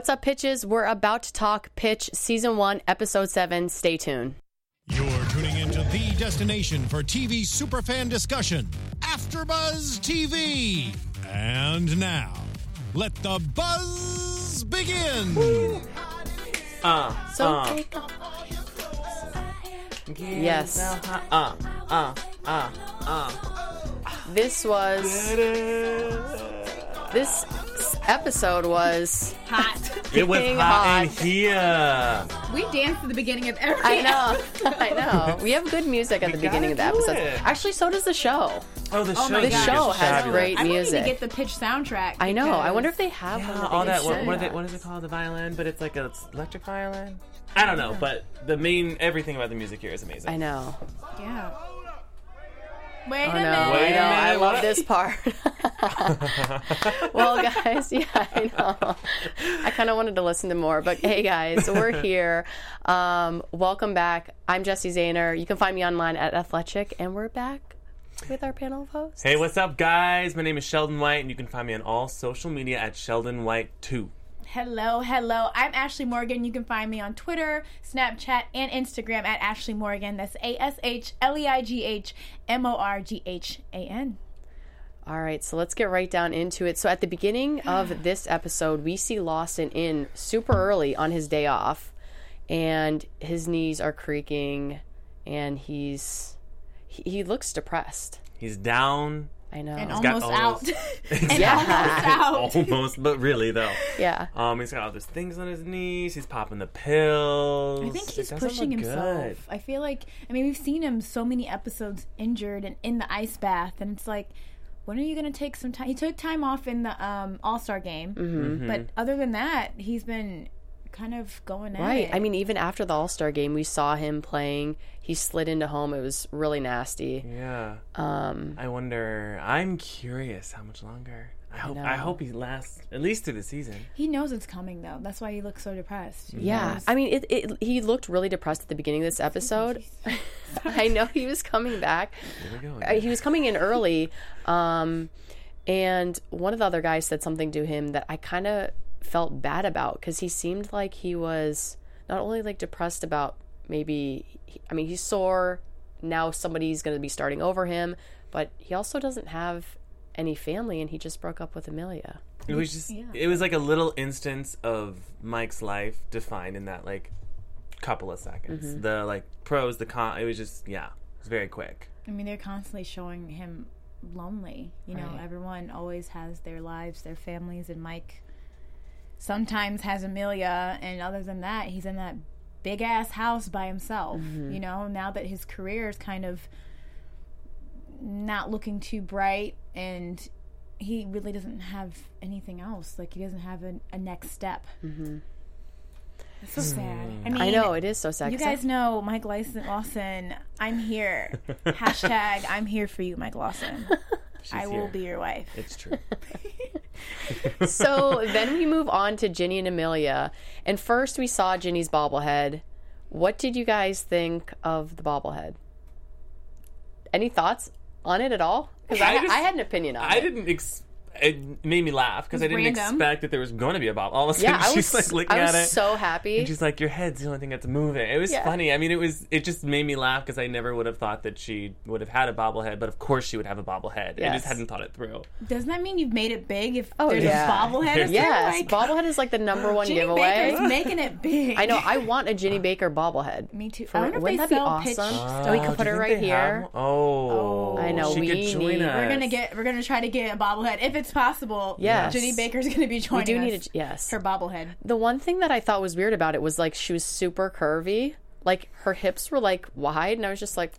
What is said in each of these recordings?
What's up, pitches? We're about to talk Pitch Season 1, Episode 7. Stay tuned. You're tuning into the destination for TV superfan discussion, AfterBuzz TV. And now, let the buzz begin. Uh, So uh, take Yes. uh, uh, uh, uh. This was. This episode was. Hot. It was Being hot in here. we danced at the beginning of every. I know. I know. We have good music at the beginning of the episode. it. Actually, so does the show. Oh, the Oh show. The show has fabulous. great I might need music. to get the pitch soundtrack. I know. I wonder if they have Yeah, one. all that. What, what, they, what is it called? The violin, but it's like a it's electric violin. I don't know, but the main everything about the music here is amazing. I know. Yeah. Wait Oh a minute. Wait I a know. I love what? this part. well, guys, yeah, I know. I kind of wanted to listen to more, but hey, guys, we're here. Um, welcome back. I'm Jesse Zahner. You can find me online at Athletic, and we're back with our panel of hosts. Hey, what's up, guys? My name is Sheldon White, and you can find me on all social media at Sheldon White Two. Hello, hello. I'm Ashleigh Morghan. You can find me on Twitter, Snapchat, and Instagram at Ashleigh Morghan. That's A S H L E I G H M O R G H A N. All right, so let's get right down into it. So at the beginning of this episode, we see Lawson in super early on his day off, and his knees are creaking, and he's he, he looks depressed. He's down. I know. And got almost all out. those- and Yeah. almost out. Almost, but really though. yeah. Um, he's got all those things on his knees. He's popping the pills. I think he's pushing himself. good. I feel like I mean we've seen him so many episodes injured and in the ice bath, and it's like, when are you going to take some time? He took time off in the um, All Star game, Mm-hmm. but other than that, he's been kind of going at Right. it. I mean, even after the All Star game, we saw him playing. He slid into home. It was really nasty. Yeah. Um, I wonder. I'm curious how much longer. I hope. I, know. hope he lasts at least through the season. he knows it's coming though. That's why he looks so depressed. He yeah. knows. I mean, it, it, he looked really depressed at the beginning of this episode. I know he was coming back. Here we go. Uh, He was coming in early. Um, and one of the other guys said something to him that I kind of felt bad about because he seemed like he was not only like depressed about maybe, I mean, he's sore. Now somebody's going to be starting over him, but he also doesn't have any family and he just broke up with Amelia. It was just. It was like a little instance of Mike's life defined in that like couple of seconds. Mm-hmm. The like pros, the con. It was just yeah. It was very quick. I mean, they're constantly showing him lonely. You know, Right. everyone always has their lives, their families, and Mike sometimes has Amelia, and other than that, he's in that big ass house by himself. Mm-hmm. You know, now that his career is kind of not looking too bright, and he really doesn't have anything else. Like he doesn't have a, a next step. Mm-hmm. It's so sad. I mean, I know it is so sad. you 'cause I- guys know Mike Lawson. Lawson, I'm here. Hashtag I'm here for you, Mike Lawson. I will here. be your wife. It's true. so then we move on to Ginny and Amelia. And first we saw Ginny's bobblehead. What did you guys think of the bobblehead? Any thoughts on it at all? Because I, I I had an opinion on I it. I didn't. Ex- it made me laugh because I didn't random. expect that there was going to be a bob. All of a sudden, Yeah, I she's was, like looking I was at it. so happy. And she's like, "Your head's the only thing that's moving." It was Yeah. funny. I mean, it was. It just made me laugh because I never would have thought that she would have had a bobblehead. But of course, she would have a bobblehead. I just hadn't thought it through. Doesn't that mean you've made it big? If Oh, there's yeah. a bobblehead, is yes, Like, bobblehead is like the number one Ginny giveaway. Baker's making it big. I know. I want a Ginny Baker bobblehead. Me too. For- I wonder if wouldn't they that be sell pitch awesome? stuff. And we can Oh, put her right here. have- Oh, I know, we could join need- us. We're gonna get. We're gonna try to get a bobblehead if it's possible. Yes. Ginny Baker's gonna be joining. We do us need a- yes. Her bobblehead. The one thing that I thought was weird about it was like she was super curvy. Like her hips were like wide, and I was just like,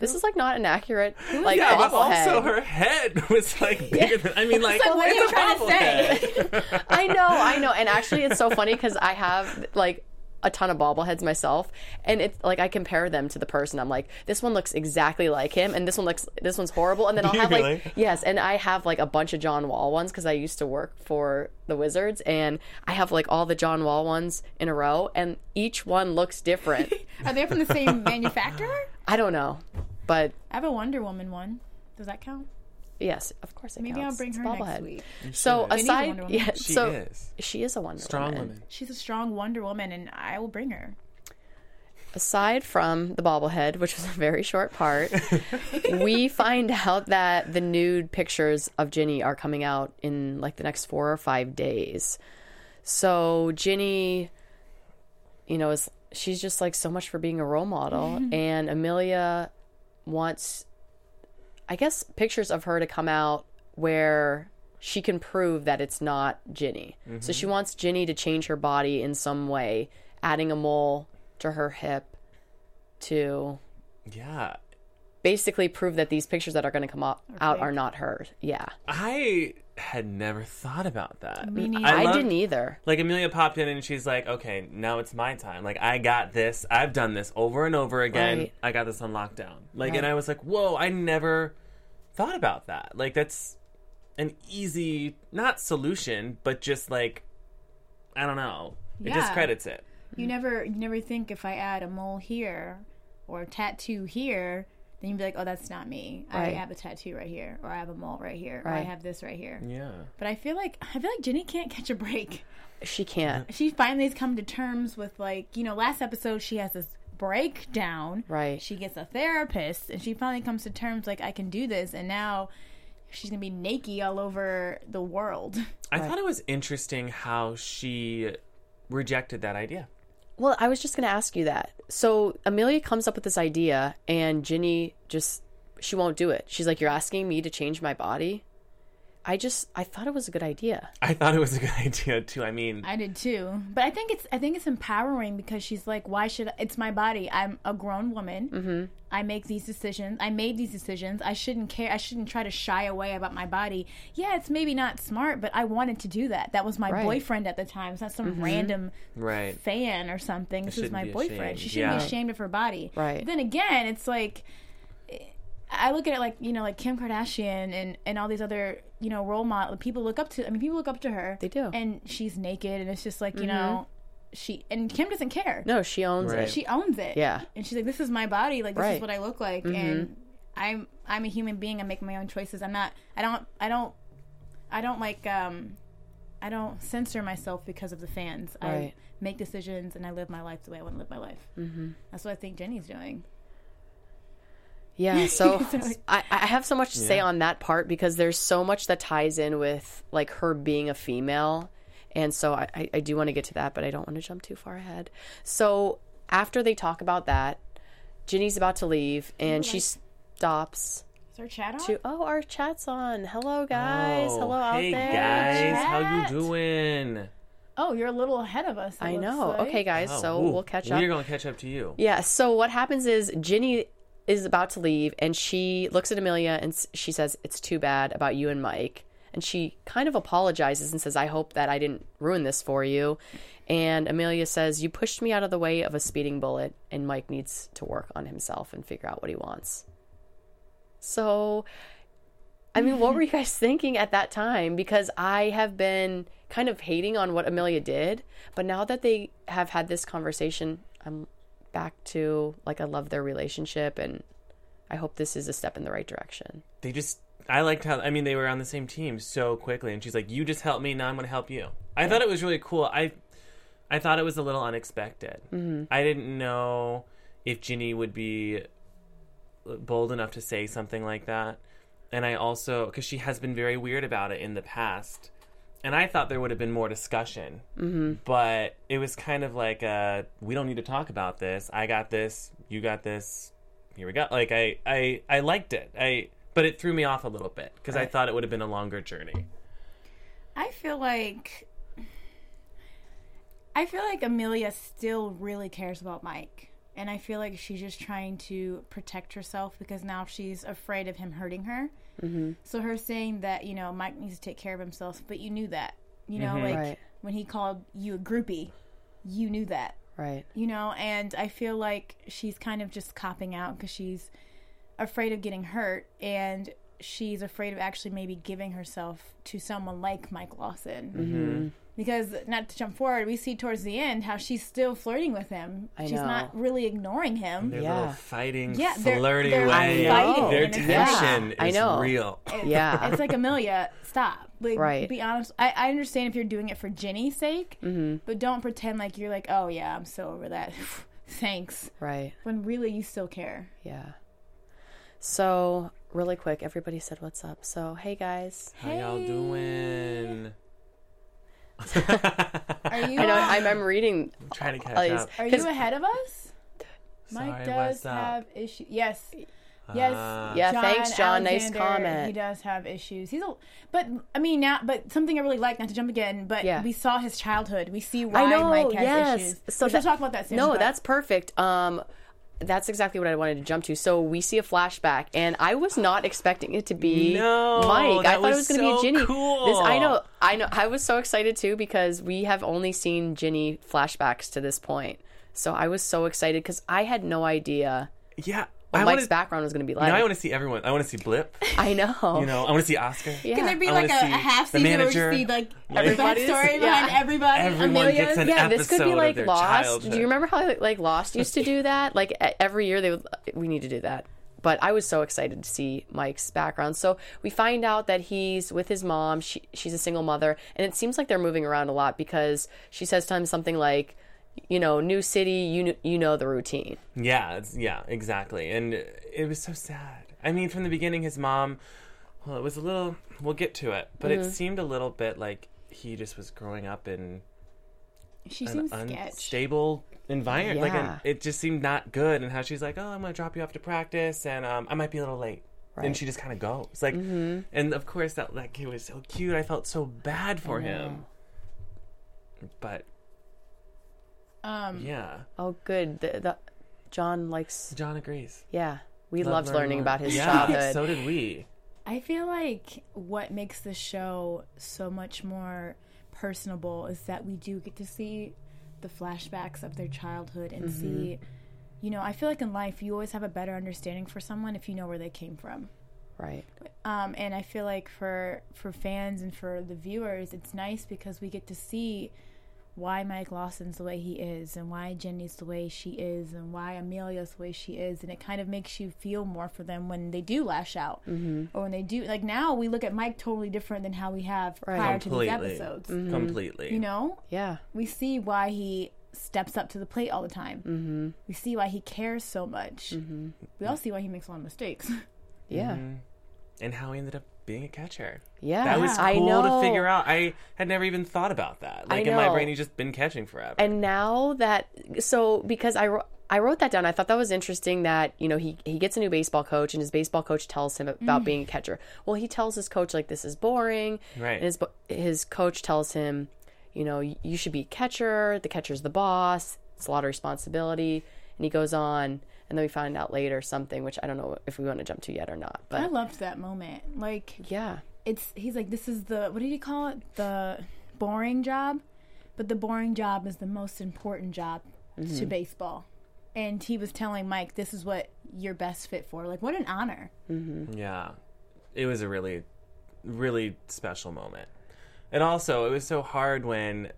this is like not an accurate like Yeah, but bobblehead. also her head was like bigger than. I mean, like, So what are you trying to say? I know, I know. And actually, it's so funny because I have like a ton of bobbleheads myself, and it's like I compare them to the person. I'm like, this one looks exactly like him, and this one looks this one's horrible. And then I'll have really? like yes, and I have like a bunch of John Wall ones because I used to work for the Wizards, and I have like all the John Wall ones in a row, and each one looks different. Are they from the same manufacturer? I don't know, but I have a Wonder Woman one. Does that count? Yes, of course it Maybe I'll bring It's her a next bobblehead. week. So should. Aside, Wonder Woman. yeah, She so is. she is a Wonder Strong Woman. woman. She's a strong Wonder Woman, and I will bring her. aside from the bobblehead, which was a very short part, we find out that the nude pictures of Ginny are coming out in like the next four or five days. So Ginny, you know, is she's just like so much for being a role model, and Amelia wants, I guess, pictures of her to come out where she can prove that it's not Ginny. So she mm-hmm. wants Ginny to change her body in some way, adding a mole to her hip to Yeah. basically prove that these pictures that are going to come out, out are not hers. Yeah. I had never thought about that. Me neither. I, love- didn't either. Like Amelia popped in and she's like, "Okay, now it's my time. Like I got this. I've done this over and over again. Right. I got this on lockdown." Like, Right. and I was like, "Whoa! I never thought about that. Like that's an easy, not solution, but just like, I don't know. It Yeah. discredits it. You never, you never think if I add a mole here or a tattoo here, then you'd be like, oh, that's not me. I have a tattoo right here, or I have a mole right here, or I Right. have this right here. Yeah. But I feel like I feel like Jenny can't catch a break. She can't. She finally has come to terms with like you know last episode she has this breakdown. Right. She gets a therapist and she finally comes to terms like I can do this and now she's gonna be naked all over the world. I thought it was interesting how she rejected that idea. Well, I was just going to ask you that. So Amelia comes up with this idea, and Ginny just she won't do it. She's like, "You're asking me to change my body." I just I thought it was a good idea. I thought it was a good idea too. I mean, I did too, but I think it's I think it's empowering because she's like, why should it's my body? I'm a grown woman. Mm-hmm. I make these decisions. I made these decisions. I shouldn't care. I shouldn't try to shy away about my body. Yeah, it's maybe not smart, but I wanted to do that. That was my Right. boyfriend at the time. It's not some random right. fan or something. This was shouldn't my boyfriend. ashamed. She shouldn't Yeah. be ashamed of her body. Right. But then again, it's like I look at it like you know, like Kim Kardashian and and all these other you know role model people look up to. I mean, people look up to her. They do. and she's naked, and it's just like you know, she and Kim doesn't care. No, she owns Right. it. She owns it. Yeah. and she's like, "This is my body. Like this Right. is what I look like." And I'm I'm a human being. I make my own choices. I'm not. I don't. I don't. I don't like. um I don't censor myself because of the fans. I make decisions and I live my life the way I want to live my life. Mm-hmm. That's what I think Jenny's doing. Yeah, so Sorry. I, I have so much to say on that part because there's so much that ties in with like her being a female. And so I, I, I do want to get to that, but I don't want to jump too far ahead. So after they talk about that, Ginny's about to leave and she stops Is our chat on? to oh our chat's on. Hello guys. Oh, Hello out hey there. guys, how you doing? Oh, you're a little ahead of us. I know. like. Okay guys, Oh, so ooh, we'll catch up. We're gonna catch up to you. Yeah. So what happens is Ginny is about to leave, and she looks at Amelia and she says, "It's too bad about you and Mike." And she kind of apologizes and says, "I hope that I didn't ruin this for you." And Amelia says, "You pushed me out of the way of a speeding bullet, and Mike needs to work on himself and figure out what he wants." So, I mean, what were you guys thinking at that time? Because I have been kind of hating on what Amelia did, but now that they have had this conversation, I'm back to like I love their relationship and I hope this is a step in the right direction. They just I liked how I mean they were on the same team so quickly and she's like, You just help me, now I'm gonna help you. I thought it was really cool. I I thought it was a little unexpected. Mm-hmm. I didn't know if Ginny would be bold enough to say something like that. And I also because she has been very weird about it in the past. And I thought there would have been more discussion, mm-hmm. but it was kind of like, uh, "We don't need to talk about this. I got this. You got this. Here we go." Like I, I, I liked it. I, but it threw me off a little bit because I thought it would have been a longer journey. I feel like I feel like Amelia still really cares about Mike. And I feel like she's just trying to protect herself because now she's afraid of him hurting her. Mm-hmm. So her saying that, you know, Mike needs to take care of himself, but you knew that. You know, mm-hmm. like Right. when he called you a groupie, you knew that. Right. You know, and I feel like she's kind of just copping out because she's afraid of getting hurt and she's afraid of actually maybe giving herself to someone like Mike Lawson. Mm-hmm. Mm-hmm. Because not to jump forward, we see towards the end how she's still flirting with him. I she's know. not really ignoring him. Their Yeah. little fighting, Yeah, they're- flirty they're way. fighting, Their and it's tension I is know. real. Yeah. it's like Amelia, stop. Like, Right. Be honest. I, I understand if you're doing it for Ginny's sake, Mm-hmm. but don't pretend like you're like, oh yeah, I'm so over that. Thanks. Right. When really you still care. Yeah. So, really quick, everybody said what's up. So, hey guys. How y'all doing? Are you? I know uh, I'm, I'm reading I'm trying to catch all these- up. Are 'cause- you ahead of us? Mike Sorry, does what's up? have issues. Yes. Yes. Ah. Yeah, thanks, John. Nice Alexander, comment. He does have issues. He's a, but I mean now, but something I really like. Not to jump again, but Yeah. we saw his childhood. We see why I know, Mike has yes. issues. So Which we'll talk about that soon. No, but- that's perfect. Um that's exactly what I wanted to jump to. So we see a flashback, and I was not expecting it to be No, Mike. I thought it was going to so be Ginny. cool. This, I know, I know. I was so excited too because we have only seen Ginny flashbacks to this point. So I was so excited because I had no idea Yeah. What I Mike's wanna, background was going to be like. Now I want to see everyone. I want to see Blip. I know. You know, I want to see Oscar. yeah. Can there be I like a, a half the season where we see like Everybody's- backstory yeah. behind everybody? Everyone Amelia's? gets an yeah, this could be like Lost. childhood. Do you remember how like Lost used to do that? Like e- every year they would. We need to do that. But I was so excited to see Mike's background. So we find out that he's with his mom. She, she's a single mother, and it seems like they're moving around a lot because she says to him something like, "You know, new city, you you know the routine." Yeah, it's, yeah, exactly. And it was so sad. I mean, from the beginning, his mom, well, it was a little, we'll get to it, but Mm-hmm. it seemed a little bit like he just was growing up in She an unstable environment. Like, Yeah. an, it just seemed not good. And how she's like, oh, I'm going to drop you off to practice and um, I might be a little late. Right. And she just kind of goes. Like, and of course, that, that kid was so cute. I felt so bad for him. But, Um, yeah, Oh, good. The, the, John likes. John agrees. Yeah, we Loved loved learning more. about his yeah, childhood. So did we. I feel like what makes the show so much more personable is that we do get to see the flashbacks of their childhood and see, you know, I feel like in life you always have a better understanding for someone if you know where they came from. right. Um, and I feel like for for fans and for the viewers, it's nice because we get to see why Mike Lawson's the way he is, and why Jenny's the way she is, and why Amelia's the way she is, and it kind of makes you feel more for them when they do lash out, mm-hmm. or when they do. Like now, we look at Mike totally different than how we have Right. prior to these Completely. episodes. Completely. You know, Yeah. we see why he steps up to the plate all the time. Mm-hmm. We see why he cares so much. Mm-hmm. We all see why he makes a lot of mistakes. Yeah. Mm-hmm. and how he ended up being a catcher. Yeah. That was cool I know. to figure out. I had never even thought about that. Like I in my know. brain, he's just been catching forever. And now that so because I wrote I wrote that down. I thought that was interesting that, you know, he he gets a new baseball coach and his baseball coach tells him about mm. being a catcher. Well, he tells his coach like this is boring. Right. And his his coach tells him, you know, you should be a catcher. The catcher's the boss. It's a lot of responsibility. And he goes on and then we find out later something which I don't know if we want to jump to yet or not. But I loved that moment. Like yeah. it's he's like this is the what did he call it the boring job but the boring job is the most important job to baseball and he was telling mike this is what you're best fit for like what an honor yeah, it was a really, really special moment. And also, it was so hard when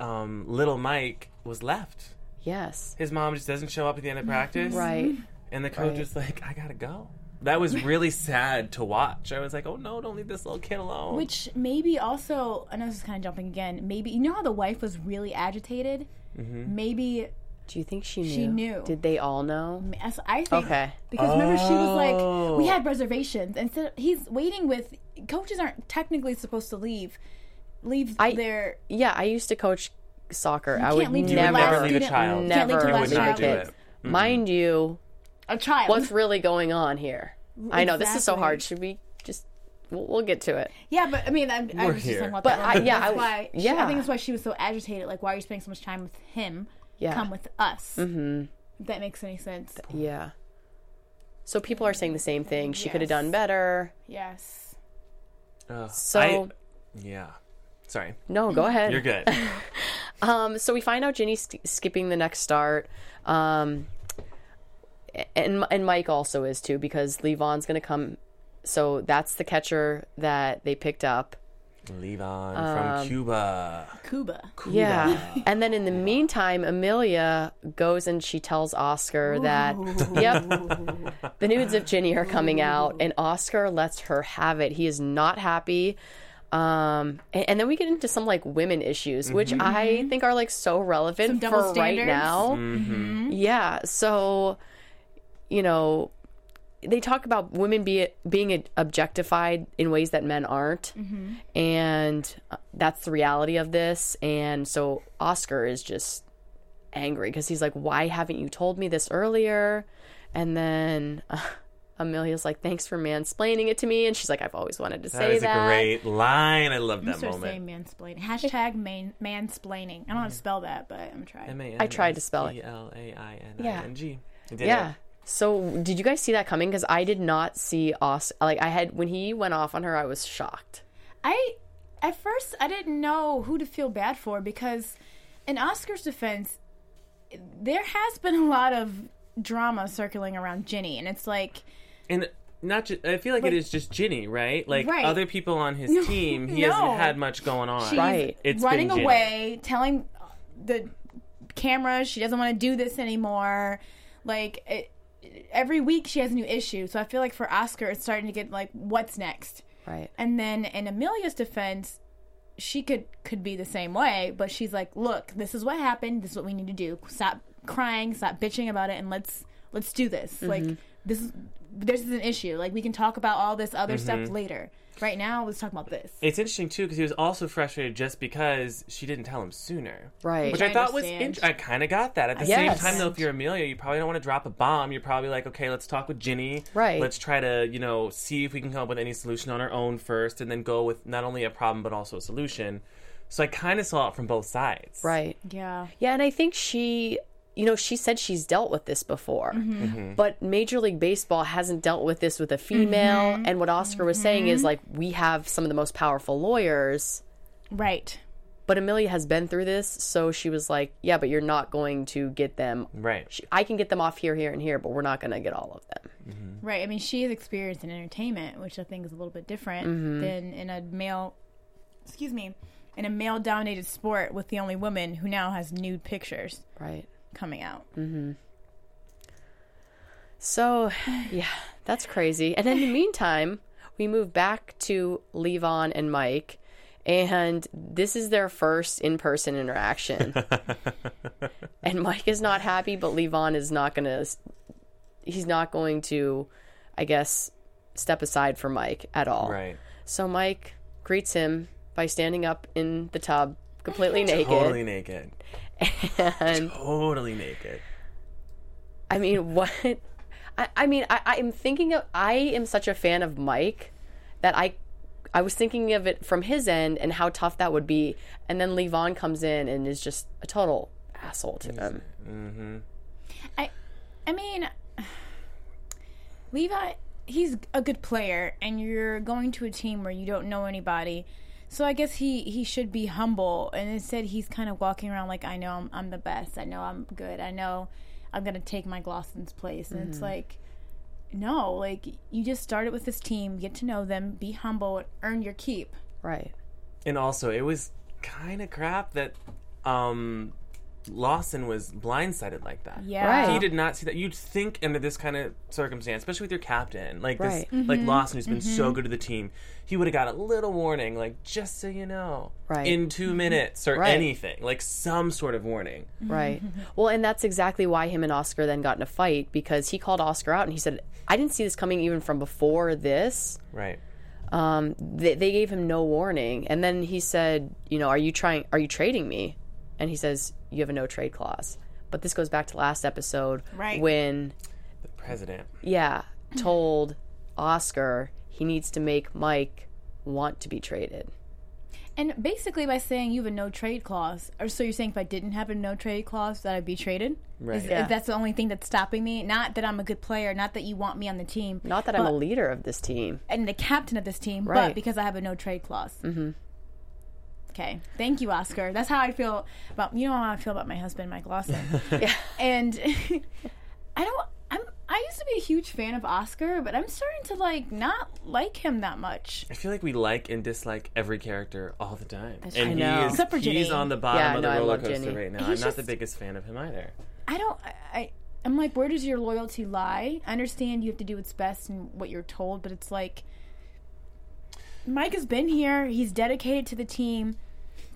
um, little Mike was left. Yes. His mom just doesn't show up at the end of practice. Right. And the coach Right. was like, I gotta go. That was really sad to watch. I was like, oh no, don't leave this little kid alone. which maybe also and i know this is kind of jumping again maybe you know how the wife was really agitated mm-hmm. maybe Do you think she knew? She knew. Did they all know? i think Okay. because remember she was like oh. we Oh. had reservations instead he's waiting with coaches aren't technically supposed to leave leave I- their Yeah, I used to coach soccer. I can't would leave you your would never, never leave a student- child. you can't leave never your I last would not child do kids. it. Mind you, a child what's really going on here? I know this is so hard. Should we just? We'll, we'll get to it. Yeah, but I mean, I'm, I We're was just here. talking about But that. I- yeah, that's I- why. she- yeah. I think that's why she was so agitated. Like, why are you spending so much time with him? Yeah. Come with us. Mm-hmm. If that makes any sense. Yeah. So people are saying the same thing. She could have done better. Yes. Ugh, So- I- yeah. Sorry. No, go ahead. You're good. Um, so we find out Ginny's skipping the next start. Um, and and Mike also is too because Levon's going to come. So that's the catcher that they picked up. Levon Um, from Cuba. Cuba. Yeah. And then in the meantime, Amelia goes and she tells Oscar that, yep, the nudes of Ginny are coming out, and Oscar lets her have it. He is not happy. Um, and, and then we get into some like women issues, which I think are like so relevant Some double for right now. Mm-hmm. Yeah. So, you know, they talk about women be, being objectified in ways that men aren't. And uh, that's the reality of this. And so Oscar is just angry because he's like, why haven't you told me this earlier? And then uh, Amelia's like, thanks for mansplaining it to me. And she's like, I've always wanted to That say is that. That is a great line. I love I'm that moment. saying mansplaining. Hashtag man, mansplaining. I don't know how to mm. spell that, but I'm trying. I tried to spell it. M-A-N-S-P-L-A-I-N-I-N-G. You Yeah. So did you guys see that coming? Because I did not see Oscar. Like I had when he went off on her, I was shocked. I at first I didn't know who to feel bad for because in Oscar's defense, there has been a lot of drama circling around Ginny, and it's like And not just, I feel like, it is just Ginny, right? Like Right. other people on his team, he no. hasn't had much going on. she's Right. It's running been away, telling uh, the camera she doesn't want to do this anymore. Like it, every week she has a new issue, so I feel like for Oscar it's starting to get like what's next. Right. And then in Amelia's defense, she could could be the same way, but she's like, "Look, this is what happened. This is what we need to do. Stop crying, stop bitching about it, and let's let's do this. Like mm-hmm. this is this is an issue. Like we can talk about all this other stuff mm-hmm. later. Right now, let's talk about this." It's interesting too because he was also frustrated just because she didn't tell him sooner. Right. Which I I, thought was interesting. I kind of got that. At the Yes. same time, though, if you're Amelia, you probably don't want to drop a bomb. You're probably like, okay, let's talk with Ginny. Right. Let's try to, you know, see if we can come up with any solution on our own first, and then go with not only a problem but also a solution. So I kind of saw it from both sides. Right. Yeah. Yeah, and I think she, you know, she said she's dealt with this before, mm-hmm. Mm-hmm. but Major League Baseball hasn't dealt with this with a female. Mm-hmm. And what Oscar was saying is like, we have some of the most powerful lawyers, Right. but Amelia has been through this. So she was like, yeah, but you're not going to get them. Right. She, I can get them off here, here, and here, but we're not going to get all of them. Right. I mean, she has experience in entertainment, which I think is a little bit different than in a male. Excuse me. In a male-dominated sport with the only woman who now has nude pictures Right. Coming out. Mm-hmm. So, yeah, that's crazy. And in the meantime, we move back to Levon and Mike, and this is their first in person interaction. and Mike is not happy, but Levon is not going to, he's not going to, I guess, step aside for Mike at all. Right. So Mike greets him by standing up in the tub, completely naked. Totally naked. And Totally naked. I mean, what? I, I mean, I, I'm thinking of. I am such a fan of Mike that I, I was thinking of it from his end and how tough that would be, and then Levon comes in and is just a total asshole to him. Mm-hmm. I, I mean, Levi, he's a good player, and you're going to a team where you don't know anybody. So I guess he, he should be humble. And instead, he's kind of walking around like, I know I'm, I'm the best. I know I'm good. I know I'm going to take Mike Lawson's place. And it's like, no, like, you just started with this team, get to know them, be humble, earn your keep. Right. And also, it was kind of crap that um, Lawson was blindsided like that. Yeah. Right. He did not see that. You'd think under this kind of circumstance, especially with your captain, like Right. this, like mm-hmm. Lawson, who's been so mm-hmm. good to the team, he would have got a little warning, like just so you know, Right. in 2 mm-hmm. minutes or Right. anything, like some sort of warning. Right. Well, and that's exactly why him and Oscar then got in a fight because he called Oscar out and he said, "I didn't see this coming even from before this." Right. um, they, they gave him no warning and then he said you know are you trying are you trading me and he says you have a no trade clause but this goes back to last episode Right. when The president. yeah told oscar he needs to make mike want to be traded And basically, by saying you have a no trade clause, or so you're saying if I didn't have a no trade clause, that I'd be traded? Right. Is, Yeah. is that's the only thing that's stopping me? Not that I'm a good player, not that you want me on the team, not that i'm a leader of this team and the captain of this team, Right. but because I have a no trade clause. Mm-hmm. Okay, thank you, Oscar. That's how I feel about you know how I feel about my husband, Mike Lawson. yeah and I don't. I'm. I used to be a huge fan of Oscar, but I'm starting to like not like him that much. I feel like we like and dislike every character all the time, and I know. he is Except for Jenny. he's on the bottom Yeah, of the roller coaster right now. He's I'm not just- the biggest fan of him either. I don't. I, I I'm like, where does your loyalty lie? I understand you have to do what's best and what you're told, but it's like Mike has been here. He's dedicated to the team.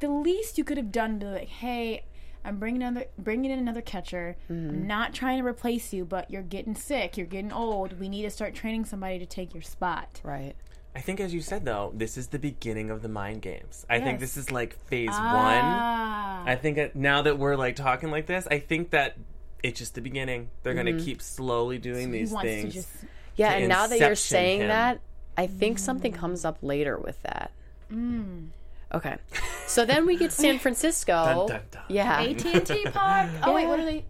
The least you could have done, be like, hey. I'm bringing another, bringing in another catcher. I'm not trying to replace you, but you're getting sick. You're getting old. We need to start training somebody to take your spot. Right. I think, as you said though, this is the beginning of the mind games. I think this is like phase one. Ah, I think that now that we're like talking like this, I think that it's just the beginning. They're gonna keep slowly doing he these things. just. Yeah, and now that you're saying him. that, I think something comes up later with that. Okay. So then we get to San Francisco. Dun, dun, dun. Yeah. AT&T Park. Oh wait, what are they?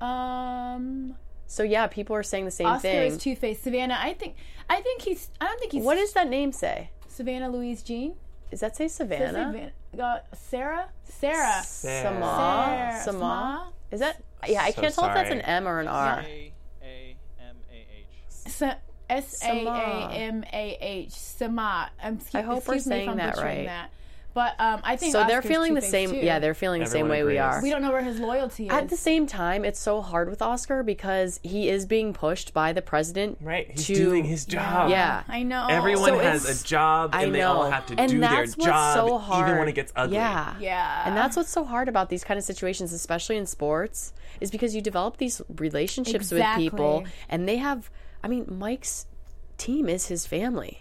Um, So yeah, people are saying the same Oscar thing. is Two Face. Savannah, I think. I think he's. I don't think he's. what does that name say? Savannah Louise Jean? Does that say Savannah? Savannah- uh, Sarah. Sarah. Sama. Sarah. Sama. Is that? Yeah, I So can't tell if that's an. M or an R. A A M A H. Sa- S A A M A H. Sama. I'm, hope we're excuse me if saying that right. That. But um, I think So they're feeling the same. too. Yeah, they're feeling the same Everyone way we are. We don't know where his loyalty is. At the same time, it's so hard with Oscar because he is being pushed by the president. Right, he's to- doing his job. Yeah. I know. Everyone So has a job, I and they all have to and do their what's job, so hard. even when it gets ugly. Yeah. Yeah. And that's what's so hard about these kind of situations, especially in sports, is because you develop these relationships Exactly. with people and they have I mean, Mike's team is his family.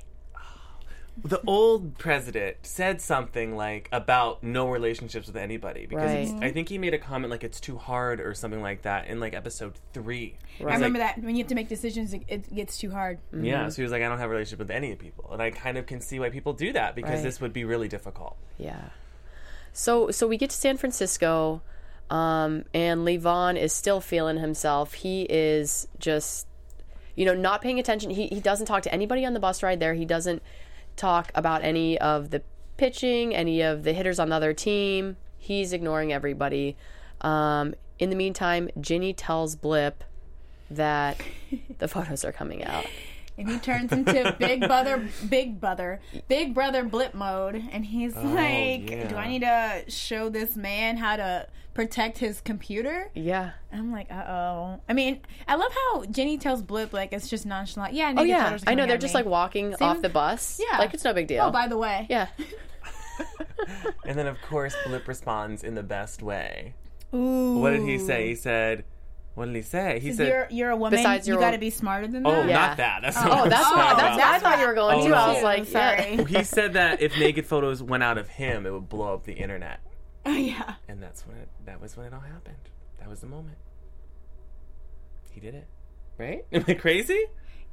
The old president said something like about no relationships with anybody because Right. it's- I think he made a comment like it's too hard or something like that in like episode three. I Right. remember that when you have to make decisions, it, it gets too hard. Yeah, so he was like, I don't have a relationship with any of the people, and I kind of can see why people do that because Right. this would be really difficult. Yeah. So so we get to San Francisco, um, and Levon is still feeling himself. He is just, you know, not paying attention. He he doesn't talk to anybody on the bus ride there. He doesn't talk about any of the pitching, any of the hitters on the other team. He's ignoring everybody. Um, in the meantime, Ginny tells Blip that the photos are coming out. And he turns into Big Brother, Big Brother, Big Brother Blip mode, and he's like, yeah. "Do I need to show this man how to protect his computer?" Yeah. And I'm like, "Uh oh." I mean, I love how Jenny tells Blip like it's just nonchalant. Yeah, Oh yeah, I know. They're just like walking off the bus. Yeah. like it's no big deal. Oh, by the way, yeah. And then of course Blip responds in the best way. Ooh. What did he say? He said, "What did he say?" He said, You're you're a woman. Besides you your got to be smarter than oh, that. "Oh, Yeah. not that." That's not Oh, what that's I'm what, that's what I thought you were going Oh, to. no. I was like, sorry. yeah. He said that if naked photos went out of him, it would blow up the internet, Oh yeah. and that's when it. That was when it all happened. That was the moment. He did it, right? Am I crazy?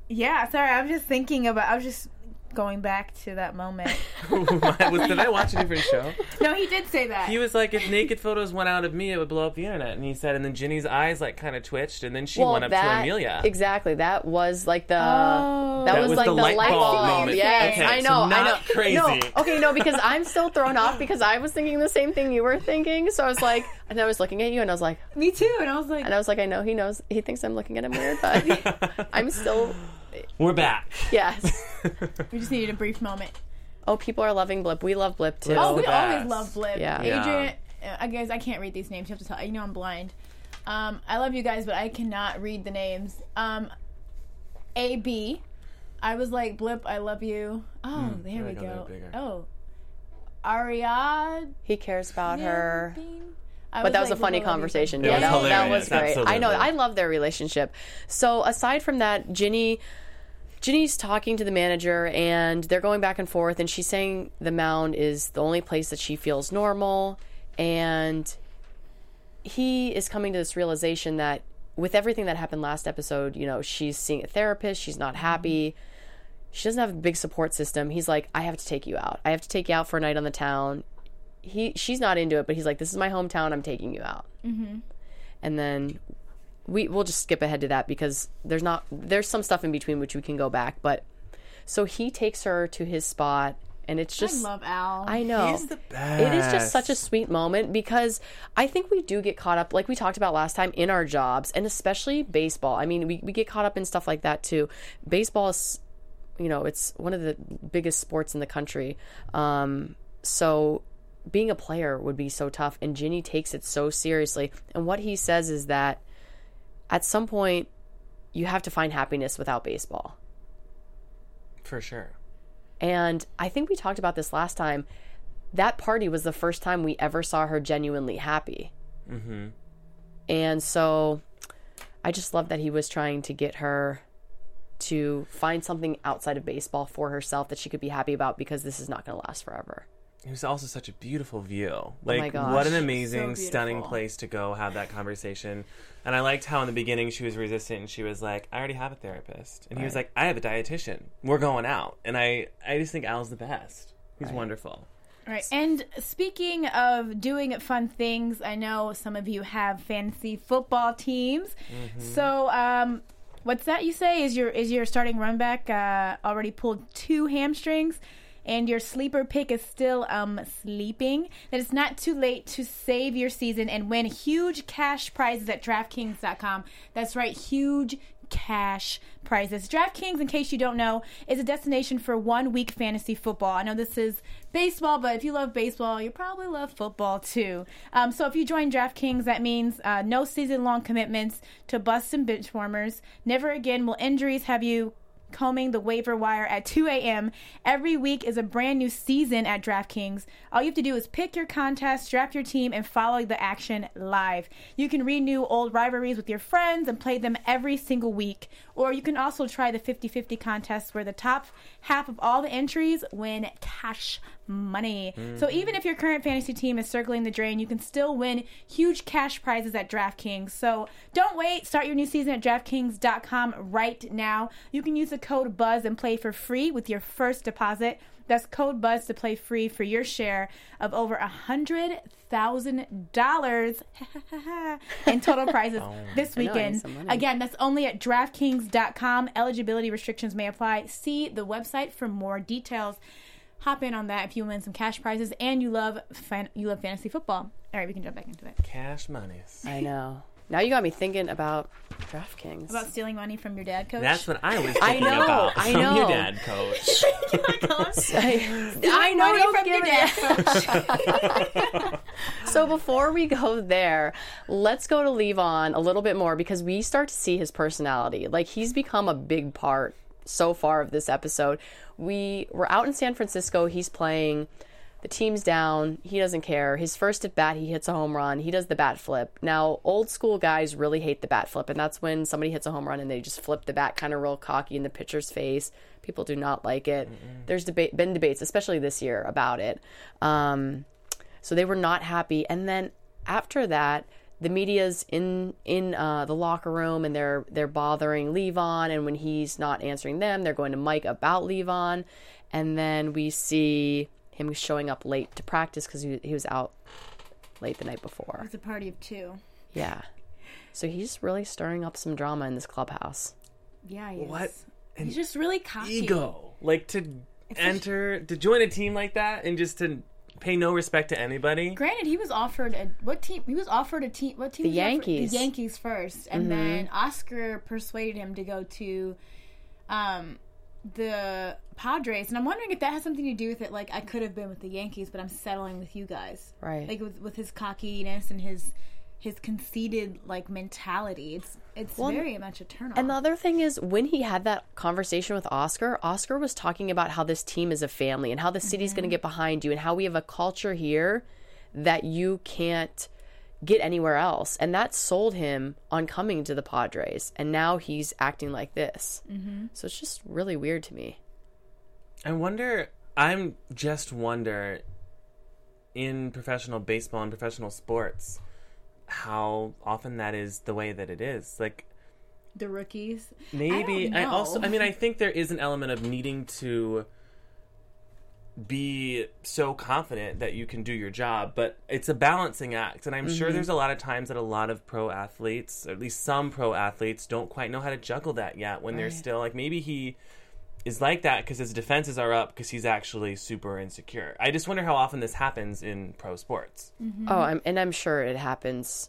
Yeah, sorry. I was just thinking about. I was just going back to that moment. was, did I watch a different show? no, he did say that. He was like, if naked photos went out of me, it would blow up the internet. And he said, and then Ginny's eyes like kind of twitched, and then she Well, went up that to Amelia. exactly. That was like the Oh. that, That was, was like the the, light light bulb bulb moment. Yes, Okay, I so know. I not know. crazy. No, okay, no, because I'm still thrown off because I was thinking the same thing you were thinking. So I was like, and I was looking at you, and I was like, Me too. And I was like, and I was like, I know he knows. He thinks I'm looking at him weird, but I'm still We're back. yes. we just needed a brief moment. Oh, people are loving Blip. We love Blip too. Oh, we best. always love Blip. Yeah. Adrian, uh, I guess I can't read these names. You have to tell. You know I'm blind. Um, I love you guys, but I cannot read the names. Um, A B. I was like Blip. I love you. Oh, there there we we go, go. they're bigger. Oh, Ariad. he cares about her. I But that was like, a funny Blip, I love you. conversation. Yeah, that, that was great. I know. I love their relationship. So aside from that, Ginny, Ginny's talking to the manager, and they're going back and forth, and she's saying the mound is the only place that she feels normal, and he is coming to this realization that with everything that happened last episode, you know, she's seeing a therapist, she's not happy. She doesn't have a big support system. He's like, I have to take you out. I have to take you out for a night on the town he she's not into it, but he's like, "This is my hometown. I'm taking you out." Mm-hmm. And then we we'll just skip ahead to that because there's not there's some stuff in between which we can go back. But so he takes her to his spot, and it's just I just love Al. I know. He's the best. It is just such a sweet moment because I think we do get caught up, like we talked about last time, in our jobs and especially baseball. I mean, we, we get caught up in stuff like that too. Baseball is, you know, it's one of the biggest sports in the country. Um, so being a player would be so tough. And Ginny takes it so seriously. And what he says is that at some point, you have to find happiness without baseball. for sure. And I think we talked about this last time. That party was the first time we ever saw her genuinely happy. Mm-hmm. And so I just love that he was trying to get her to find something outside of baseball for herself that she could be happy about because this is not going to last forever. It was also such a beautiful view. Like, Oh my gosh. what an amazing, beautiful. stunning place to go have that conversation. And I liked how in the beginning she was resistant and she was like, I already have a therapist. And he was like, I have a dietitian. We're going out. And I, I just think Al's the best. He's wonderful. Right. And speaking of doing fun things, I know some of you have fantasy football teams. Mm-hmm. So, um, what's that you say? Is your is your starting run back uh, already pulled two hamstrings? And your sleeper pick is still um sleeping. That it's not too late to save your season and win huge cash prizes at DraftKings.com. That's right, huge cash prizes. DraftKings, in case you don't know, is a destination for one week fantasy football. I know this is baseball, but if you love baseball, you probably love football too. Um, so if you join DraftKings, that means uh, no season long commitments to busts and bench warmers. Never again will injuries have you combing the waiver wire at 2 a.m. Every week is a brand new season at DraftKings. All you have to do is pick your contest, draft your team, and follow the action live. You can renew old rivalries with your friends and play them every single week. Or you can also try the 50 50 contest where the top half of all the entries win cash money. So mm-hmm. even if your current fantasy team is circling the drain, you can still win huge cash prizes at DraftKings. So don't wait. Start your new season at DraftKings.com right now. You can use the code BUZZ and play for free with your first deposit. That's code BUZZ to play free for your share of over a hundred thousand dollars in total prizes oh, this I need weekend. Again, that's only at DraftKings.com. Eligibility restrictions may apply. See the website for more details. Hop in on that if you win some cash prizes and you love fan- you love fantasy football. All right, we can jump back into it. Cash monies. I know. Now you got me thinking about DraftKings. About stealing money from your dad, coach. That's what I was I thinking know, about I from your know. dad, coach. I, I know. money from your dad, coach. So before we go there, let's go to Levon a little bit more because we start to see his personality. Like he's become a big part so far of this episode. We were out in San Francisco. He's playing. The team's down. He doesn't care. His first at bat, he hits a home run. He does the bat flip. Now, old school guys really hate the bat flip, and that's when somebody hits a home run and they just flip the bat kind of real cocky in the pitcher's face. People do not like it. There's debate, been debates, especially this year, about it. Um, so they were not happy. And then after that, the media's in in uh, the locker room and they're they're bothering Levon. And when he's not answering them, they're going to Mike about Levon. And then we see him showing up late to practice because he, he was out late the night before. It's a party of two. Yeah. So he's really stirring up some drama in this clubhouse. Yeah, he is. What an He's just really cocky. ego. Like to enter, to join a team like that and just to pay no respect to anybody. Granted, he was offered a what team? He was offered a team. What team? The was he offered? Yankees. The Yankees first, and then Oscar persuaded him to go to, um, the Padres. And I'm wondering if that has something to do with it. Like, I could have been with the Yankees, but I'm settling with you guys. Right. Like with with his cockiness and his his conceited like mentality. It's it's very much a turn off. And the other thing is, when he had that conversation with Oscar, Oscar was talking about how this team is a family and how the city's going to get behind you and how we have a culture here that you can't get anywhere else. And that sold him on coming to the Padres. And now he's acting like this. Mm-hmm. So it's just really weird to me. I wonder. I'm just wonder in professional baseball and professional sports how often that is the way that it is. Like the rookies. maybe don't I, also. I mean, I think there is an element of needing to be so confident that you can do your job, but it's a balancing act. And I'm sure Mm-hmm. there's a lot of times that a lot of pro athletes, or at least some pro athletes, don't quite know how to juggle that yet when they're still like maybe he is like that because his defenses are up because he's actually super insecure. I just wonder how often this happens in pro sports. Oh, I'm, and I'm sure it happens.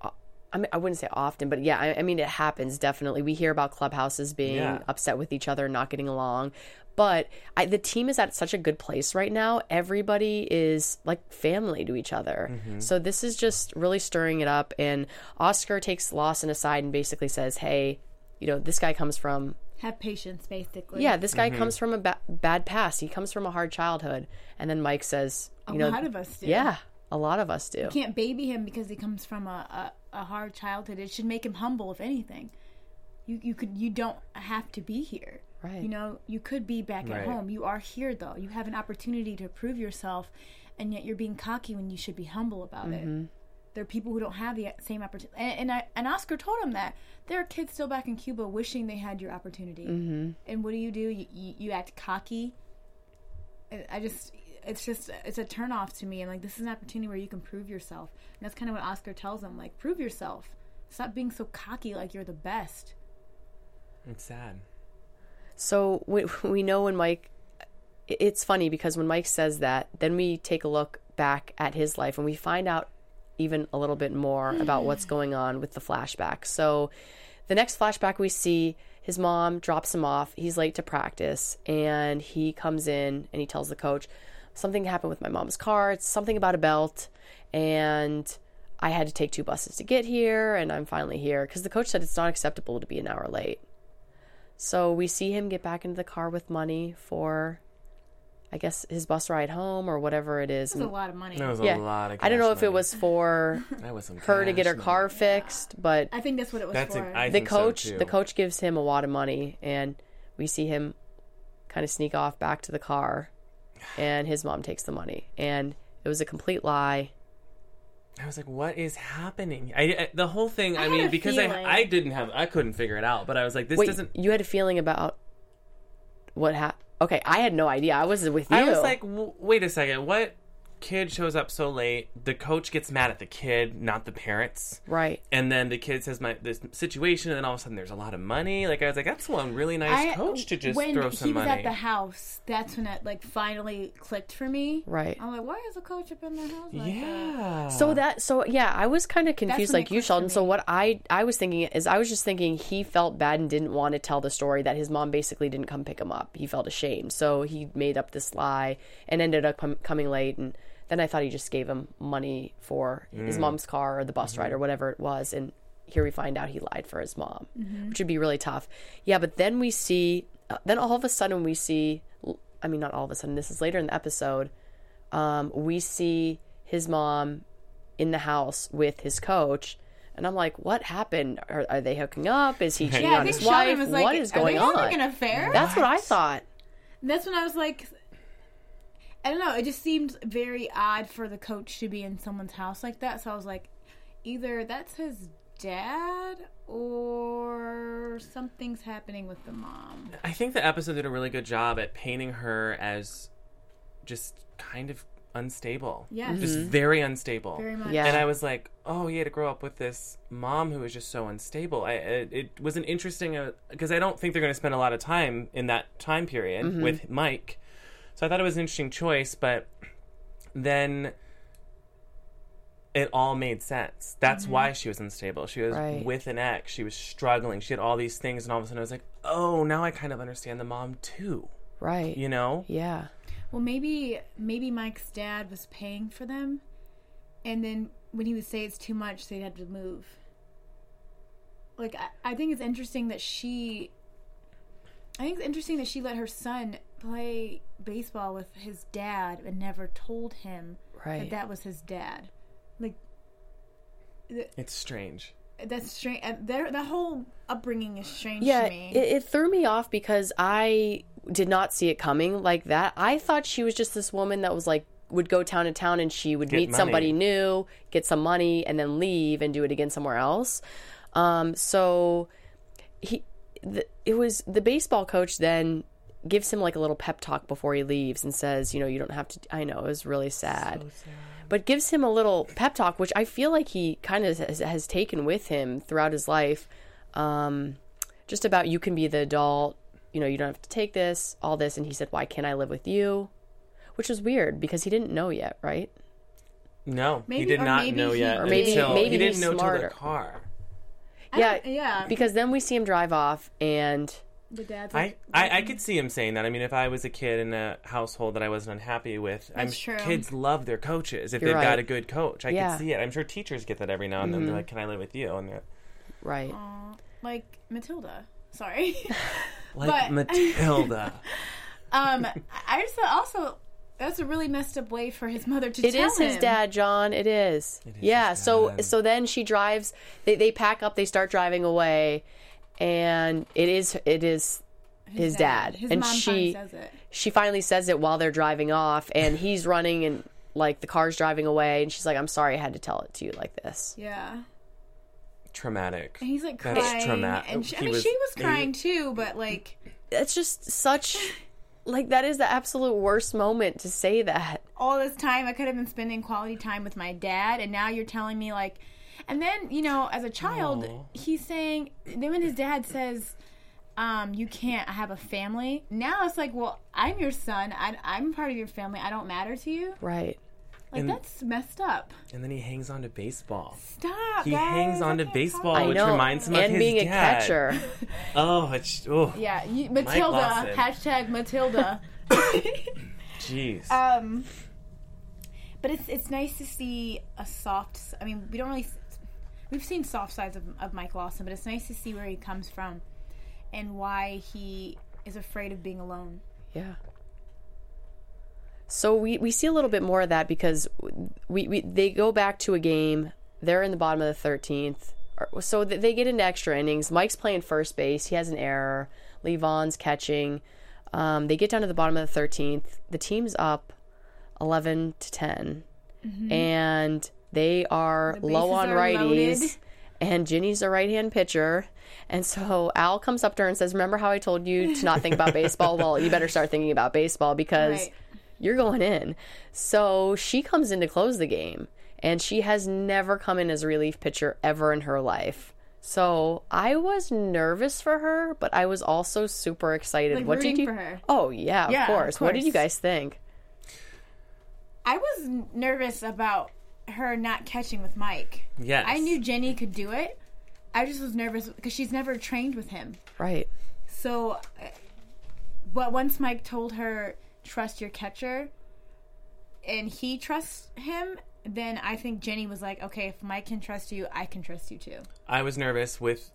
uh, I mean, I wouldn't say often, but yeah, I, I mean, it happens definitely. We hear about clubhouses being Yeah. upset with each other, not getting along. But I, the team is at such a good place right now. Everybody is like family to each other. So this is just really stirring it up. And Oscar takes Lawson aside and basically says, "Hey, you know, this guy comes from Have patience, basically. yeah, this guy comes from a ba- bad past. He comes from a hard childhood." And then Mike says, a "You know, lot of us do. yeah, a lot of us do." You can't baby him because he comes from a, a, a hard childhood. It should make him humble, if anything. You you could you don't have to be here. Right. You know, you could be back Right. at home. You are here though. You have an opportunity to prove yourself, and yet you're being cocky when you should be humble about Mm-hmm. it. There are people who don't have the same opportunity, and and, I, and Oscar told him that there are kids still back in Cuba wishing they had your opportunity. Mm-hmm. And what do you do? You, you, you act cocky. I- I just, it's just, it's a turnoff to me. And like, this is an opportunity where you can prove yourself. And that's kind of what Oscar tells him. Like, prove yourself. Stop being so cocky, like you're the best. It's sad. So we, we know when Mike, it's funny because when Mike says that, then we take a look back at his life and we find out even a little bit more hmm. about what's going on with the flashback. So the next flashback we see, his mom drops him off. He's late to practice and he comes in and he tells the coach, Something happened with my mom's car. It's something about a belt. And I had to take two buses to get here and I'm finally here because the coach said it's not acceptable to be an hour late. So we see him get back into the car with money for, I guess, his bus ride home or whatever it is. That's a And- lot of money. That was a yeah, lot of. I don't know cash if it was for That was some her to get her cash car money. fixed, but I think that's what it was That's for. a, I the think so, coach, too. the coach gives him a lot of money, and we see him kind of sneak off back to the car, and his mom takes the money, and it was a complete lie. I was like, "What is happening?" I, I- the whole thing. I, had mean, a because I. I didn't have I couldn't figure it out, but I was like, "This Wait, doesn't." you had a feeling about what happened? Okay, I had no idea. I was with you. I was like, w- "Wait a second, what?" Kid shows up so late. The coach gets mad at the kid, not the parents. right. And then the kid says my this situation, and then all of a sudden there's a lot of money. Like I was like, that's one really nice I- coach to just when throw some money. When he was at the house, that's when it like finally clicked for me. Right. I'm like, why is the coach up in the house? Like that? yeah. So that so yeah, I was kind of confused like you, Sheldon. So what I I was thinking is I was just thinking he felt bad and didn't want to tell the story that his mom basically didn't come pick him up. He felt ashamed, so he made up this lie and ended up com- coming late. And then I thought he just gave him money for his mom's car or the bus ride or whatever it was. And here we find out he lied for his mom, which would be really tough. Yeah, but then we see, uh, then all of a sudden we see. I mean, not all of a sudden. This is later in the episode. Um, we see his mom in the house with his coach. And I'm like, what happened? Are, are they hooking up? Is he cheating Yeah, on his wife? Sheldon was like, what is are going they on? having an affair? That's what I thought. That's when I was like, I don't know. It just seemed very odd for the coach to be in someone's house like that. So I was like, either that's his dad or something's happening with the mom. I think the episode did a really good job at painting her as just kind of unstable. Yes. Just very unstable. Very much. Yeah. And I was like, oh, yeah, to grow up with this mom who was just so unstable. I, it, it was an interesting, because I don't think they're going to spend a lot of time in that time period Mm-hmm. with Mike. So I thought it was an interesting choice, but then it all made sense. That's why she was unstable. She was Mm-hmm. Right. with an ex. She was struggling. She had all these things, and all of a sudden I was like, oh, now I kind of understand the mom too. Right. You know? Yeah. Well, maybe maybe Mike's dad was paying for them, and then when he would say it's too much, they'd have to move. Like I, I think it's interesting that she. I think it's interesting that she let her son play baseball with his dad and never told him Right. that that was his dad. Like It's strange. that's strange. uh, Their the whole upbringing is strange Yeah, to me. it, it threw me off because I did not see it coming like that. I thought she was just this woman that was like would go town to town and she would Get meet somebody new, get some money, and then leave and do it again somewhere else. Um, so he, the, it was the baseball coach then gives him like a little pep talk before he leaves and says, you know, you don't have to. I know it was really sad. But gives him a little pep talk, which I feel like he kind of has, has taken with him throughout his life. Um, just about you can be the adult you know, you don't have to take this, all this. And he said, why can't I live with you? Which was weird because he didn't know yet, right? No, Maybe- he did not maybe know he- yet. Or maybe- until, maybe he didn't he's know till the car. I Yeah, yeah. Because then we see him drive off and the dad's I, like, I, I could see him saying that. I mean, if I was a kid in a household that I wasn't unhappy with, I'm That's true. kids love their coaches if You're they've got a good coach. I Yeah. Mm-hmm. see it. I'm sure teachers get that every now and then. They're like, "Can I live with you?" And they're right. like Matilda. Sorry. like But- Matilda. um, I just thought also that's a really messed up way for his mother to It tell is his dad, John. It is. is yeah. his So so then she drives. They they pack up. They start driving away, and it is it is his, dad. His and mom she finally says it. she finally says it while they're driving off, and he's running and like the car's driving away, and she's like, "I'm sorry, I had to tell it to you like this." Yeah. Traumatic. And he's like That's crying, traumatic. and she, I mean, was- she was he- crying too, but like It's just such like that is the absolute worst moment to say that. all this time I could have been spending quality time with my dad, and now you're telling me like, and then you know, as a child, Aw. he's saying then when his dad says, um, "You can't I have a family," now it's like, well, I'm your son, I, I'm part of your family, I don't matter to you. Right. Like And- that's messed up. And then he hangs on to baseball. Stop. He guys, hangs on to baseball, talk. I which know. reminds him and of his being a dad. catcher. Oh, it's oh, Yeah, you, Matilda. Hashtag Matilda. jeez. Um, but it's it's nice to see a soft. I mean, we don't really. We've seen soft sides of, of Mike Lawson, but it's nice to see where he comes from, and why he is afraid of being alone. Yeah. So we, we see a little bit more of that because we, we they go back to a game. They're in the bottom of the thirteenth, so they get into extra innings. Mike's playing first base. He has an error. Levon's catching. Um, they get down to the bottom of the thirteenth. The team's up eleven to 10 and they are The low on are righties. loaded. And Ginny's a right hand pitcher. And so Al comes up to her and says, Remember how I told you to not think about baseball? Well, you better start thinking about baseball because Right. you're going in. So she comes in to close the game. And she has never come in as a relief pitcher ever in her life. So I was nervous for her, but I was also super excited. Like what did you? for her. Oh yeah, Yeah, of of course. What did you guys think? I was nervous about her not catching with Mike. yes. I knew Jenny could do it. I just was nervous because she's never trained with him. Right. So, uh, but once Mike told her trust your catcher, and he trusts him, then I think Jenny was like, okay, if Mike can trust you, I can trust you too. I was nervous with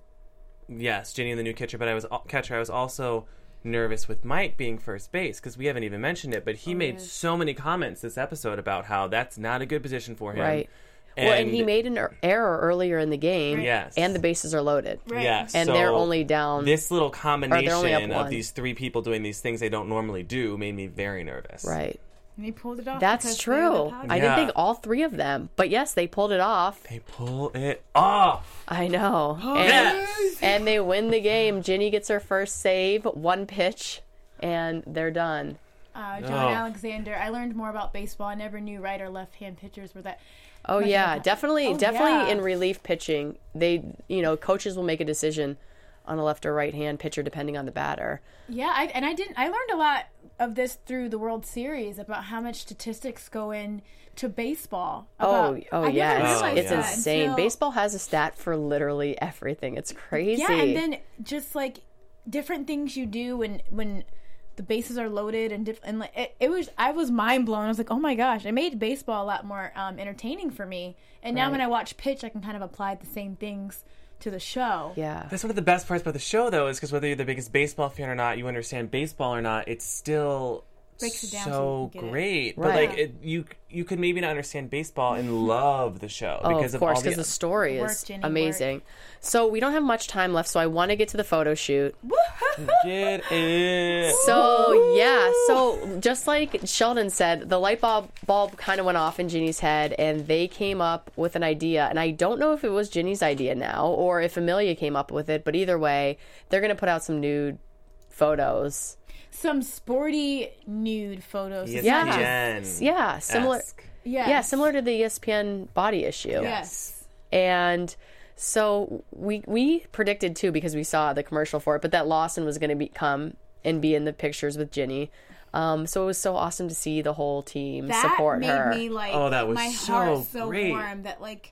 yes, Jenny and the new catcher, but I was catcher. I was also nervous with Mike being first base because we haven't even mentioned it, but he made yes. so many comments this episode about how that's not a good position for him. Right. well, and he made an er- error earlier in the game. Yes. And the bases are loaded. Right. yes, And so they're only down. this little combination of these three people doing these things they don't normally do made me very nervous. right. And he pulled it off. That's because they're the true. I Yeah. didn't think all three of them, but yes, they pulled it off. They pull it off. I know. And, Yes. and they win the game. Ginny gets her first save, one pitch, and they're done. Uh, John Oh. Alexander. I learned more about baseball. I never knew right or left hand pitchers were that. Oh much yeah, of a- definitely, Oh, definitely yeah. in relief pitching, they you know coaches will make a decision on a left or right hand pitcher depending on the batter. Yeah, I, and I didn't. I learned a lot of this through the World Series about how much statistics go in to baseball. Oh, about- oh I yes, realized it's that insane. Baseball has a stat for literally everything. It's crazy. Yeah, and then just like different things you do when when the bases are loaded and diff- and like, it, it was I was mind blown. I was like, oh my gosh, it made baseball a lot more um, entertaining for me. And now Right. when I watch pitch, I can kind of apply the same things to the show. yeah, That's one of the best parts about the show, though, is because whether you're the biggest baseball fan or not, you understand baseball or not, it's still Breaks it down so so you can get it. great. But Right. like, it, you you could maybe not understand baseball and love the show Oh, because of of, course, all because the. the story Work, is Jenny, amazing. So we don't have much time left, so I want to get to the photo shoot. Get it. So yeah, so just like Sheldon said, the light bulb bulb kind of went off in Ginny's head, and they came up with an idea. And I don't know if it was Ginny's idea now or if Amelia came up with it, but either way, they're gonna put out some nude photos. Some sporty nude photos. ESPN. Yeah. Yeah, similar. Esque. Yes. Yeah, similar to the ESPN body issue. Yes. And so we we predicted too because we saw the commercial for it, but that Lawson was going to become and be in the pictures with Ginny. Um, so it was so awesome to see the whole team that support made her. me like Oh, that was my so heart so great. warm that like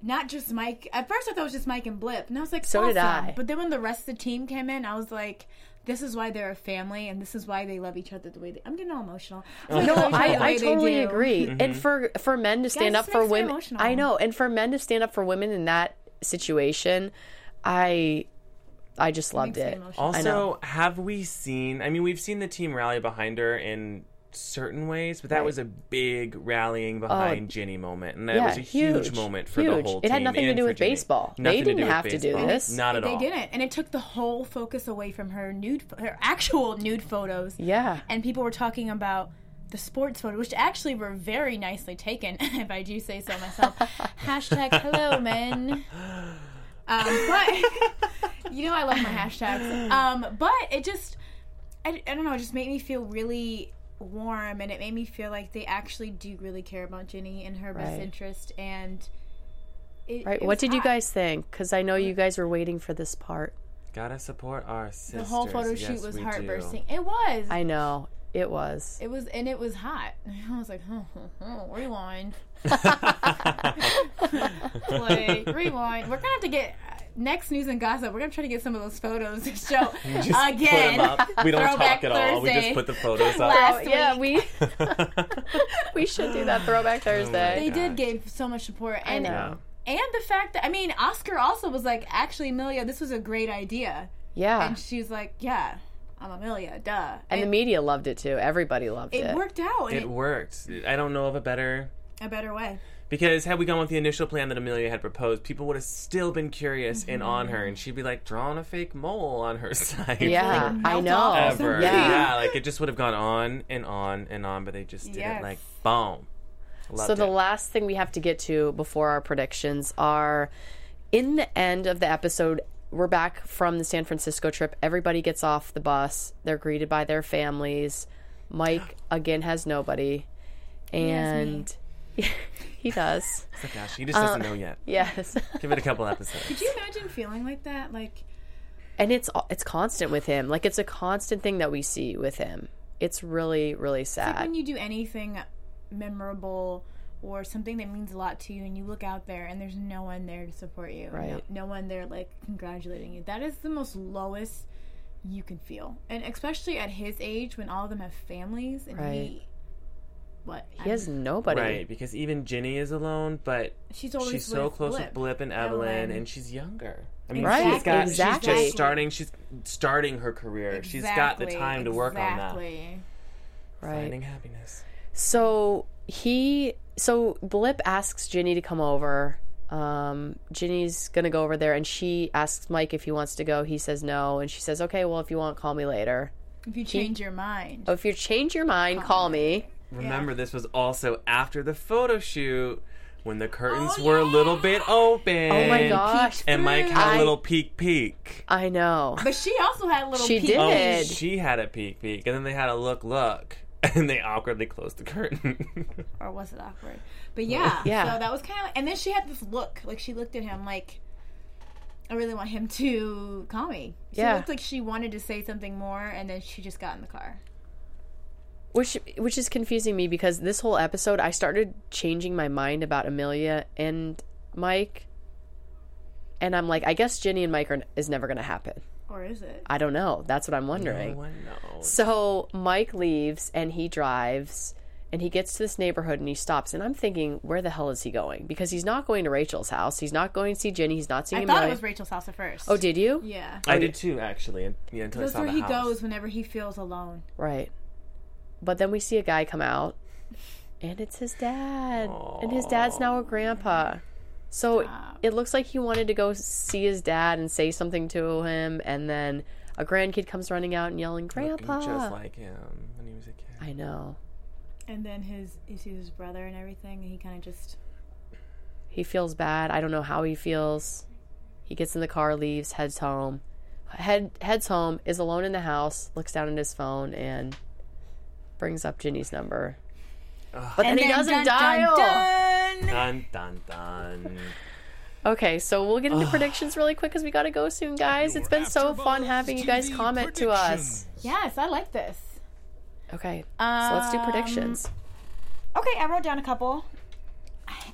not just Mike. At first, I thought it was just Mike and Blip, and I was like, So did. I. But then when the rest of the team came in, I was like. This is why they're a family, and this is why they love each other the way they. I'm getting all emotional. It's No, love each other I, I totally agree. Mm-hmm. And for for men to stand Guys, up for women, emotional. I know. And for men to stand up for women in that situation, I I just loved Makes me it. emotional. I know. Also, have we seen? I mean, we've seen the team rally behind her in certain ways, but that Right. Oh, was a big rallying behind Ginny moment, and that yeah, was a huge, huge, moment for huge. the whole team. It had nothing to do with Ginny. baseball. They didn't do with have to do baseball. this. Not at they all. didn't, and it took the whole focus away from her nude, her actual nude photos. Yeah. and people were talking about the sports photo, which actually were very nicely taken, if I do say so myself. Hashtag hello men. Um, but you know I love my hashtags. Um, but it just I, I don't know, it just made me feel really warm and it made me feel like they actually do really care about Ginny and her best interest and it, Right. it What was did you guys think? Because I know you guys were waiting for this part. Gotta support our sisters. The whole photo Yes, shoot was we heart do. bursting. It was. I know it was. It was, and it was hot. I was like, oh, oh, oh, rewind. Play, rewind. We're gonna have to get next news and gossip. We're gonna try to get some of those photos to show Just again. put 'em up. We don't talk at all. We just put the photos up. Last Oh, yeah, week. we we should do that throwback oh Thursday. They gosh. did give so much support, and know. and the fact that I mean, Oscar also was like, actually, Amelia, this was a great idea, yeah. and she's like, yeah, I'm Amelia, duh, And the media loved it too. Everybody loved it. it worked out in It worked. I don't know of a better a better way. Because had we gone with the initial plan that Amelia had proposed, people would have still been curious and on Mm-hmm. her, and she'd be like drawing a fake mole on her side. Yeah, Like, I know. Ever. something. Yeah. like it just would have gone on and on and on, but they just did Yes. it like boom. Loved So the it. last thing we have to get to before our predictions are in the end of the episode we're back from the San Francisco trip. Everybody gets off the bus. They're greeted by their families. Mike again has nobody. And he does. Oh gosh, he just doesn't Uh, know yet. Yes. Give it a couple episodes. Could you imagine feeling like that? Like, and it's it's constant with him. Like it's a constant thing that we see with him. It's really really sad. when you do anything memorable or something that means a lot to you and you look out there and there's no one there to support you Right. no, no one there like congratulating you that is the most lowest you can feel and especially at his age when all of them have families and Right. he what he has nobody. Right, because even Ginny is alone, but she's always she's so close Blip. with Blip and Evelyn, Evelyn. and she's younger. I mean, Right, she's got exactly. she's just starting. She's starting her career. She's got the time to work on that. exactly. Right. Finding happiness. So he, so Blip asks Ginny to come over. Um, Ginny's gonna go over there, and she asks Mike if he wants to go. He says no, and she says, "Okay, well, if you want, call me later. if you change your mind Oh, if you change your mind, call me." Remember, this was also after the photo shoot when the curtains Oh, were a little bit open. Oh my gosh, And Mike had a I- little peek peek. I know. but she also had a little She peek. Oh, did. Oh, she had a peek peek, and then they had a look look, and they awkwardly closed the curtain. or was it awkward? But yeah, Yeah. So that was kind of, and then she had this look, like she looked at him like, I really want him to call me. She Yeah. looked like she wanted to say something more, and then she just got in the car. Which which is confusing me because this whole episode, I started changing my mind about Amelia and Mike, and I'm like, I guess Ginny and Mike are, is never gonna happen. Or is it? I don't know. That's what I'm wondering. no one knows. So Mike leaves and he drives and he gets to this neighborhood and he stops and I'm thinking, where the hell is he going? Because he's not going to Rachel's house. He's not going to see Jenny. He's not seeing I thought Amelia. it was Rachel's house at first. oh, did you? yeah. I oh, did too, actually. and- Yeah, until I That's saw where the he house. goes whenever he feels alone. Right. But then we see a guy come out and it's his dad. And his dad's now a grandpa. So Stop. it looks like he wanted to go see his dad and say something to him and then a grandkid comes running out and yelling, Looking "Grandpa!" just like him when he was a kid. I know. And then his, he sees his brother and everything, and he kind of just. He feels bad. I don't know how he feels. He gets in the car, leaves, heads home. Head heads home, is alone in the house, looks down at his phone and brings up Ginny's number. But then And he then doesn't dun, dial. Dun, dun. Dun dun dun. Okay, so we'll get into predictions really quick because we got to go soon, guys. It's been so fun AfterBuzz having you guys comment to us. Yes, I like this. Okay, so let's do Um, predictions. Okay, I wrote down a couple.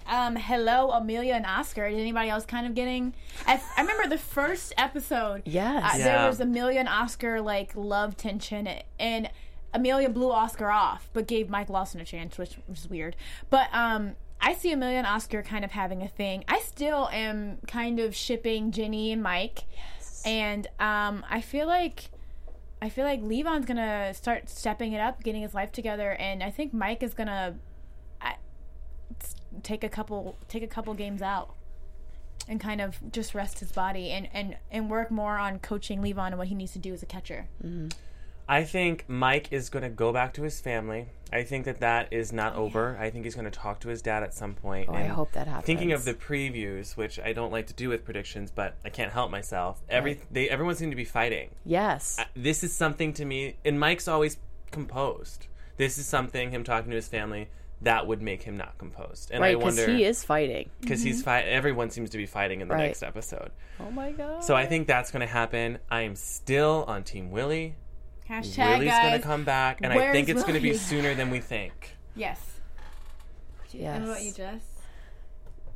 Um, hello, Amelia and Oscar. Did anybody else kind of getting? I, I remember the first episode. Yes. uh, Yeah. there was Amelia and Oscar like love tension, and Amelia blew Oscar off, but gave Mike Lawson a chance, which was weird. But um, I see Amelia and Oscar kind of having a thing. I still am kind of shipping Jenny and Mike, Yes. and um, I feel like. I feel like Levon's gonna start stepping it up, getting his life together, and I think Mike is gonna take a couple take a couple games out and kind of just rest his body and and and work more on coaching Levon and what he needs to do as a catcher. I think Mike is going to go back to his family. I think that that is not over. I think he's going to talk to his dad at some point. Oh, I hope that happens. Thinking of the previews, which I don't like to do with predictions, but I can't help myself. Every they everyone seemed to be fighting. Yes. This is something to me, and Mike's always composed. This is something him talking to his family that would make him not composed. And right, I because wonder he is fighting. because he's mm-hmm. fight. Everyone seems to be fighting in the Right. next episode. Oh my god. So I think that's going to happen. I am still on Team Willie. Hashtag Willie's guys. going to come back, and I think it's going to be sooner than we think. Yes. yes. And what about you, Jess?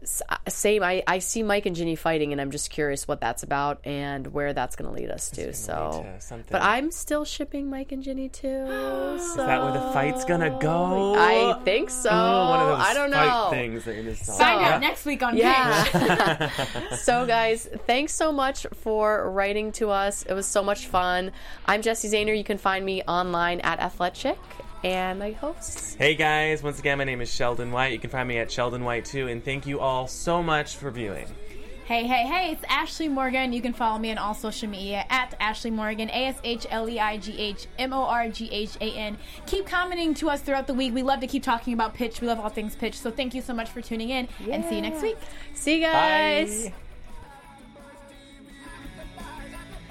S- uh, Same. I, I see Mike and Ginny fighting, and I'm just curious what that's about and where that's going to lead us to. So, to but I'm still shipping Mike and Ginny too. so Is that where the fight's going to go? I think so. Oh, one of those I don't fight know. things that you just saw. Find Yeah. out next week on Pink. Yeah. so, guys, thanks so much for writing to us. It was so much fun. I'm Jesse Zahner. You can find me online at Athletic, and my hosts. Hey guys, once again, my name is Sheldon White. You can find me at Sheldon White too, and thank you all so much for viewing. Hey, hey, hey, it's Ashleigh Morghan. You can follow me on all social media at Ashleigh Morghan, A S H L E I G H M O R G H A N. Keep commenting to us throughout the week. We love to keep talking about pitch. We love all things pitch. So thank you so much for tuning in and see you next week. See you guys. Bye.